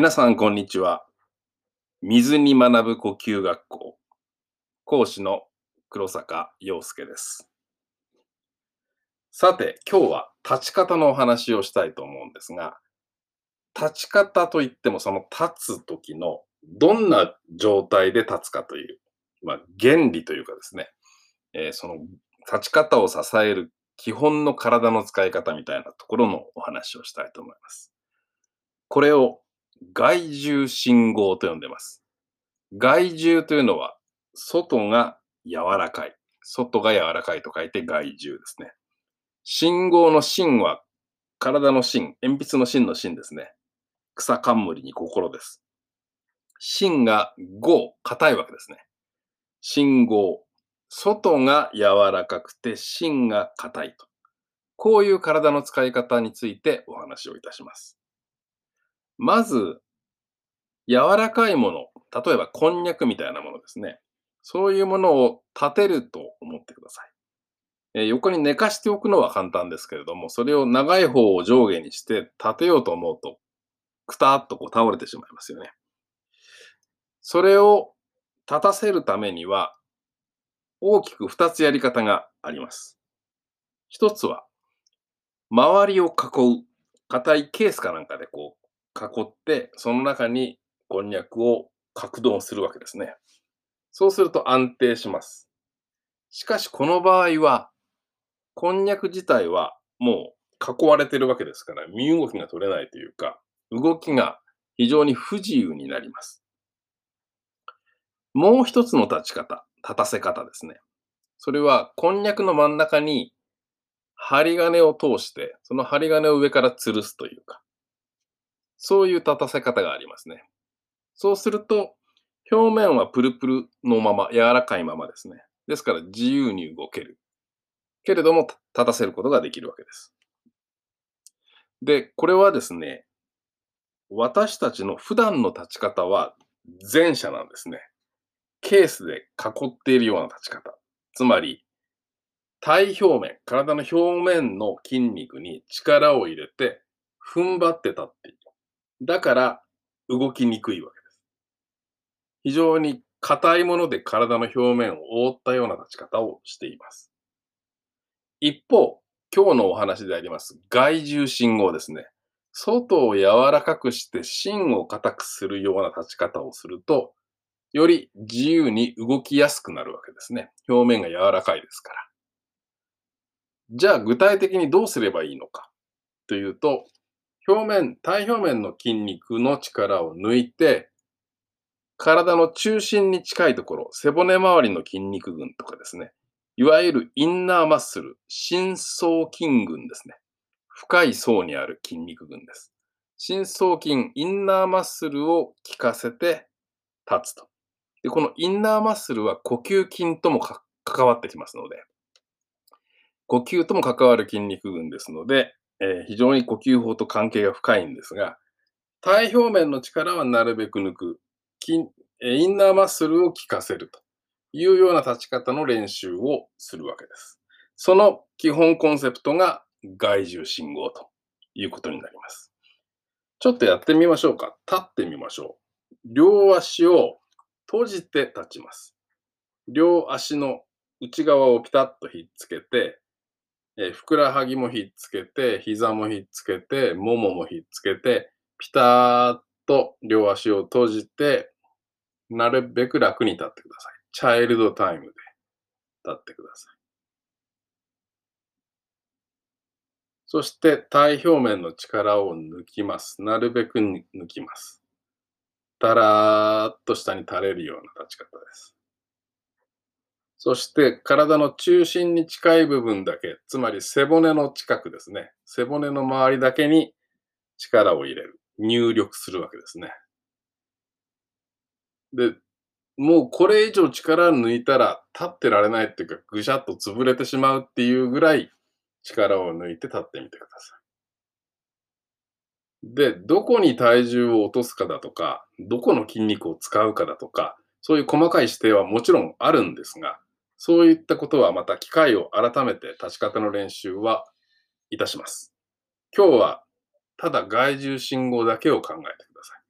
皆さん、こんにちは。水に学ぶ呼吸学校、講師の黒坂陽介です。さて、今日は立ち方のお話をしたいと思うんですが、立ち方といってもその立つ時のどんな状態で立つかという、まあ、原理というかですね、えーその立ち方を支える基本の体の使い方みたいなところのお話をしたいと思います。これを外重信号と呼んでます。外重というのは、外が柔らかい。外が柔らかいと書いて外重ですね。信号の芯は、体の芯、鉛筆の芯の芯ですね。草冠に心です。芯が5、硬いわけですね。信号。外が柔らかくて芯が硬いと。こういう体の使い方についてお話をいたします。まず、柔らかいもの、例えばこんにゃくみたいなものですね。そういうものを立てると思ってください。え横に寝かしておくのは簡単ですけれども、それを長い方を上下にして立てようと思うと、くたっとこう倒れてしまいますよね。それを立たせるためには、大きく2つやり方があります。一つは、周りを囲う、硬いケースかなんかでこう囲って、その中にこんにゃくを格納するわけですね。そうすると安定します。しかしこの場合は、こんにゃく自体はもう囲われてるわけですから、身動きが取れないというか、動きが非常に不自由になります。もう一つの立ち方、立たせ方ですね。それは、こんにゃくの真ん中に針金を通して、その針金を上から吊るすというか、そういう立たせ方がありますね。そうすると、表面はプルプルのまま、柔らかいままですね。ですから自由に動ける。けれども、立たせることができるわけです。で、これはですね、私たちの普段の立ち方は前者なんですね。ケースで囲っているような立ち方。つまり、体表面、体の表面の筋肉に力を入れて、踏ん張って立っている。だから、動きにくいわけです。非常に硬いもので体の表面を覆ったような立ち方をしています。一方、今日のお話であります外重信号ですね。外を柔らかくして芯を硬くするような立ち方をすると、より自由に動きやすくなるわけですね。表面が柔らかいですから。じゃあ具体的にどうすればいいのかというと、表面、体表面の筋肉の力を抜いて、体の中心に近いところ、背骨周りの筋肉群とかですね、いわゆるインナーマッスル、深層筋群ですね。深い層にある筋肉群です。深層筋、インナーマッスルを効かせて立つと。で、このインナーマッスルは呼吸筋とも関わってきますので、呼吸とも関わる筋肉群ですので、えー非常に呼吸法と関係が深いんですが、体表面の力はなるべく抜く。筋インナーマッスルを効かせるというような立ち方の練習をするわけです。その基本コンセプトが外重信号ということになります。ちょっとやってみましょうか。立ってみましょう。両足を閉じて立ちます。両足の内側をピタッとひっつけて、えふくらはぎもひっつけて、膝もひっつけて、もももひっつけて、ピターッと両足を閉じて、なるべく楽に立ってください。チャイルドタイムで立ってください。そして体表面の力を抜きます。なるべく抜きます。だらーっと下に垂れるような立ち方です。そして体の中心に近い部分だけ、つまり背骨の近くですね。背骨の周りだけに力を入れる。入力するわけですね。で、もうこれ以上力抜いたら立ってられないっていうか、ぐしゃっと潰れてしまうっていうぐらい力を抜いて立ってみてください。で、どこに体重を落とすかだとか、どこの筋肉を使うかだとか、そういう細かい指定はもちろんあるんですが、そういったことはまた機会を改めて立ち方の練習はいたします。今日はただ外重信号だけを考えてください。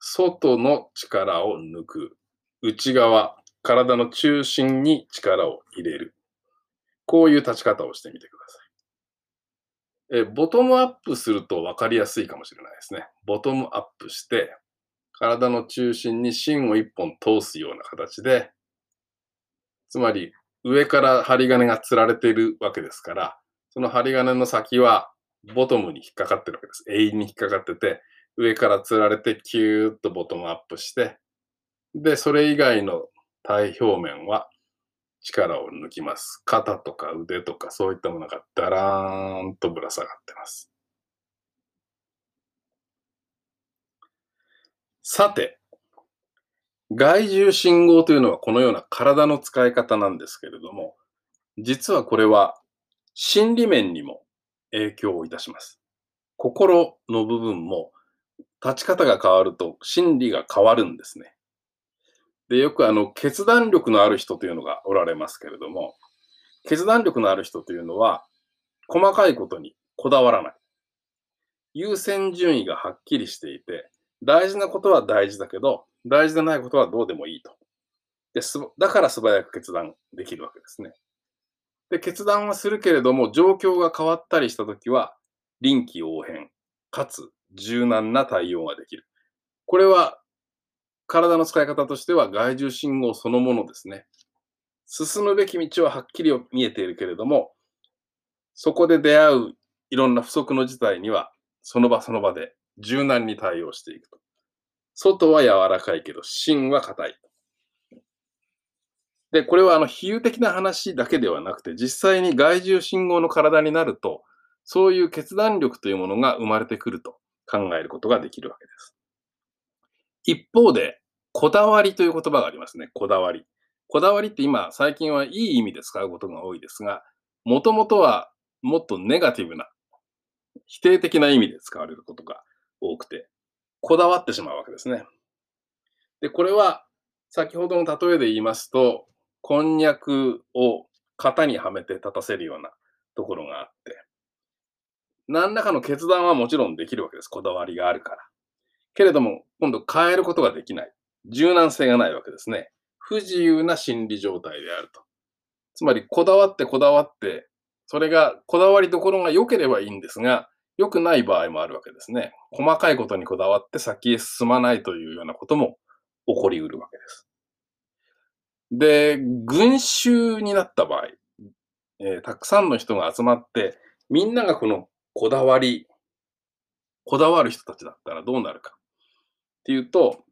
外の力を抜く。内側、体の中心に力を入れる。こういう立ち方をしてみてください。えボトムアップすると分かりやすいかもしれないですね。ボトムアップして、体の中心に芯を一本通すような形で、つまり上から針金が吊られているわけですから、その針金の先はボトムに引っかかってるわけです。永遠に引っかかってて、上から吊られてキューッとボトムアップして、で、それ以外の体表面は力を抜きます。肩とか腕とかそういったものがダラーンとぶら下がってます。さて、外重信号というのはこのような体の使い方なんですけれども、実はこれは心理面にも影響をいたします。心の部分も立ち方が変わると心理が変わるんですね。で、よくあの決断力のある人というのがおられますけれども、決断力のある人というのは細かいことにこだわらない。優先順位がはっきりしていて、大事なことは大事だけど、大事でないことはどうでもいいと。ですだから素早く決断できるわけですね。で、決断はするけれども、状況が変わったりしたときは、臨機応変、かつ柔軟な対応ができる。これは、体の使い方としては外重信号そのものですね。進むべき道ははっきり見えているけれども、そこで出会ういろんな不測の事態には、その場その場で柔軟に対応していくと。外は柔らかいけど、芯は硬い。で、これはあの比喩的な話だけではなくて、実際に外重信号の体になると、そういう決断力というものが生まれてくると考えることができるわけです。一方で、こだわりという言葉がありますね。こだわり。こだわりって今、最近はいい意味で使うことが多いですが、もともとはもっとネガティブな、否定的な意味で使われることが多くて、こだわってしまうわけですね。で、これは先ほどの例えで言いますと、こんにゃくを型にはめて立たせるようなところがあって、何らかの決断はもちろんできるわけです。こだわりがあるから。けれども、今度変えることができない。柔軟性がないわけですね。不自由な心理状態であると。つまり、こだわってこだわって、それがこだわりどころが良ければいいんですが、良くない場合もあるわけですね。細かいことにこだわって先へ進まないというようなことも起こりうるわけです。で、群衆になった場合、えー、たくさんの人が集まって、みんながこのこだわり、こだわる人たちだったらどうなるか。っていうと、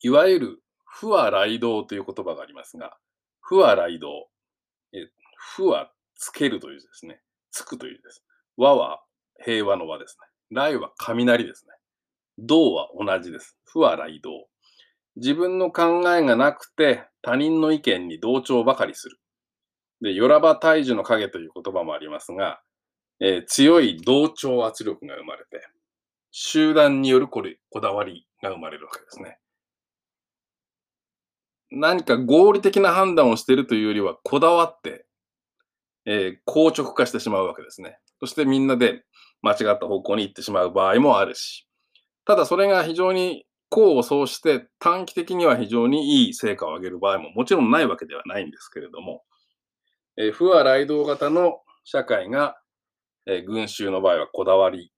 いわゆる、不は雷道という言葉がありますが、不は雷道。え不はつけるというですね。つくというです。和は平和の和ですね。雷は雷ですね。道は同じです。不は雷道。自分の考えがなくて他人の意見に同調ばかりする。で、よらば大樹の影という言葉もありますが、えー、強い同調圧力が生まれて、集団によるこれ、こだわりが生まれるわけですね。何か合理的な判断をしているというよりは、こだわって、えー、硬直化してしまうわけですね。そしてみんなで間違った方向に行ってしまう場合もあるし、ただそれが非常に功を奏して短期的には非常にいい成果を上げる場合ももちろんないわけではないんですけれども、えー、不和雷道型の社会が、えー、群衆の場合はこだわり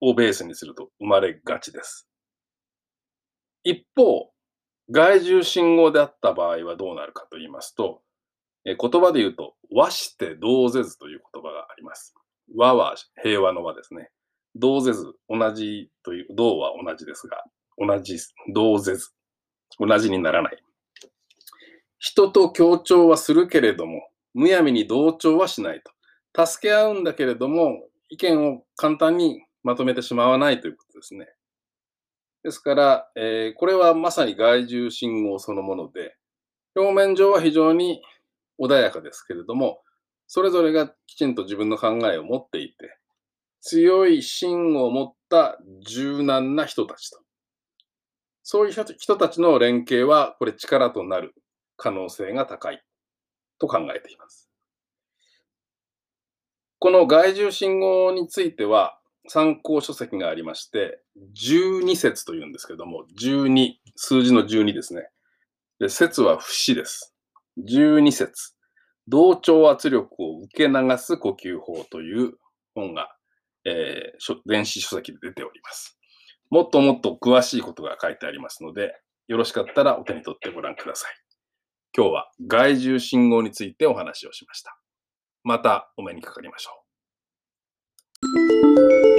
をベースにすると生まれがちです。一方、外重信号であった場合はどうなるかと言いますと、えー、言葉で言うと、和して同ぜずという言葉があります。和は平和の和ですね。同ぜず、同じという、同は同じですが、同じ、同ぜず、同じにならない。人と協調はするけれども、むやみに同調はしないと。助け合うんだけれども、意見を簡単にまとめてしまわないということですね。ですから、えー、これはまさに外重信号そのもので、表面上は非常に穏やかですけれども、それぞれがきちんと自分の考えを持っていて、強い芯を持った柔軟な人たちと。そういう人たちの連携は、これ力となる可能性が高いと考えています。この外重信号については、参考書籍がありまして、12節というんですけども、12、数字の12ですね。で、節は節です。12節。同調圧力を受け流す呼吸法という本が、えー電子書籍で出ております。もっともっと詳しいことが書いてありますので、よろしかったらお手に取ってご覧ください。今日は害獣信号についてお話をしました。またお目にかかりましょう。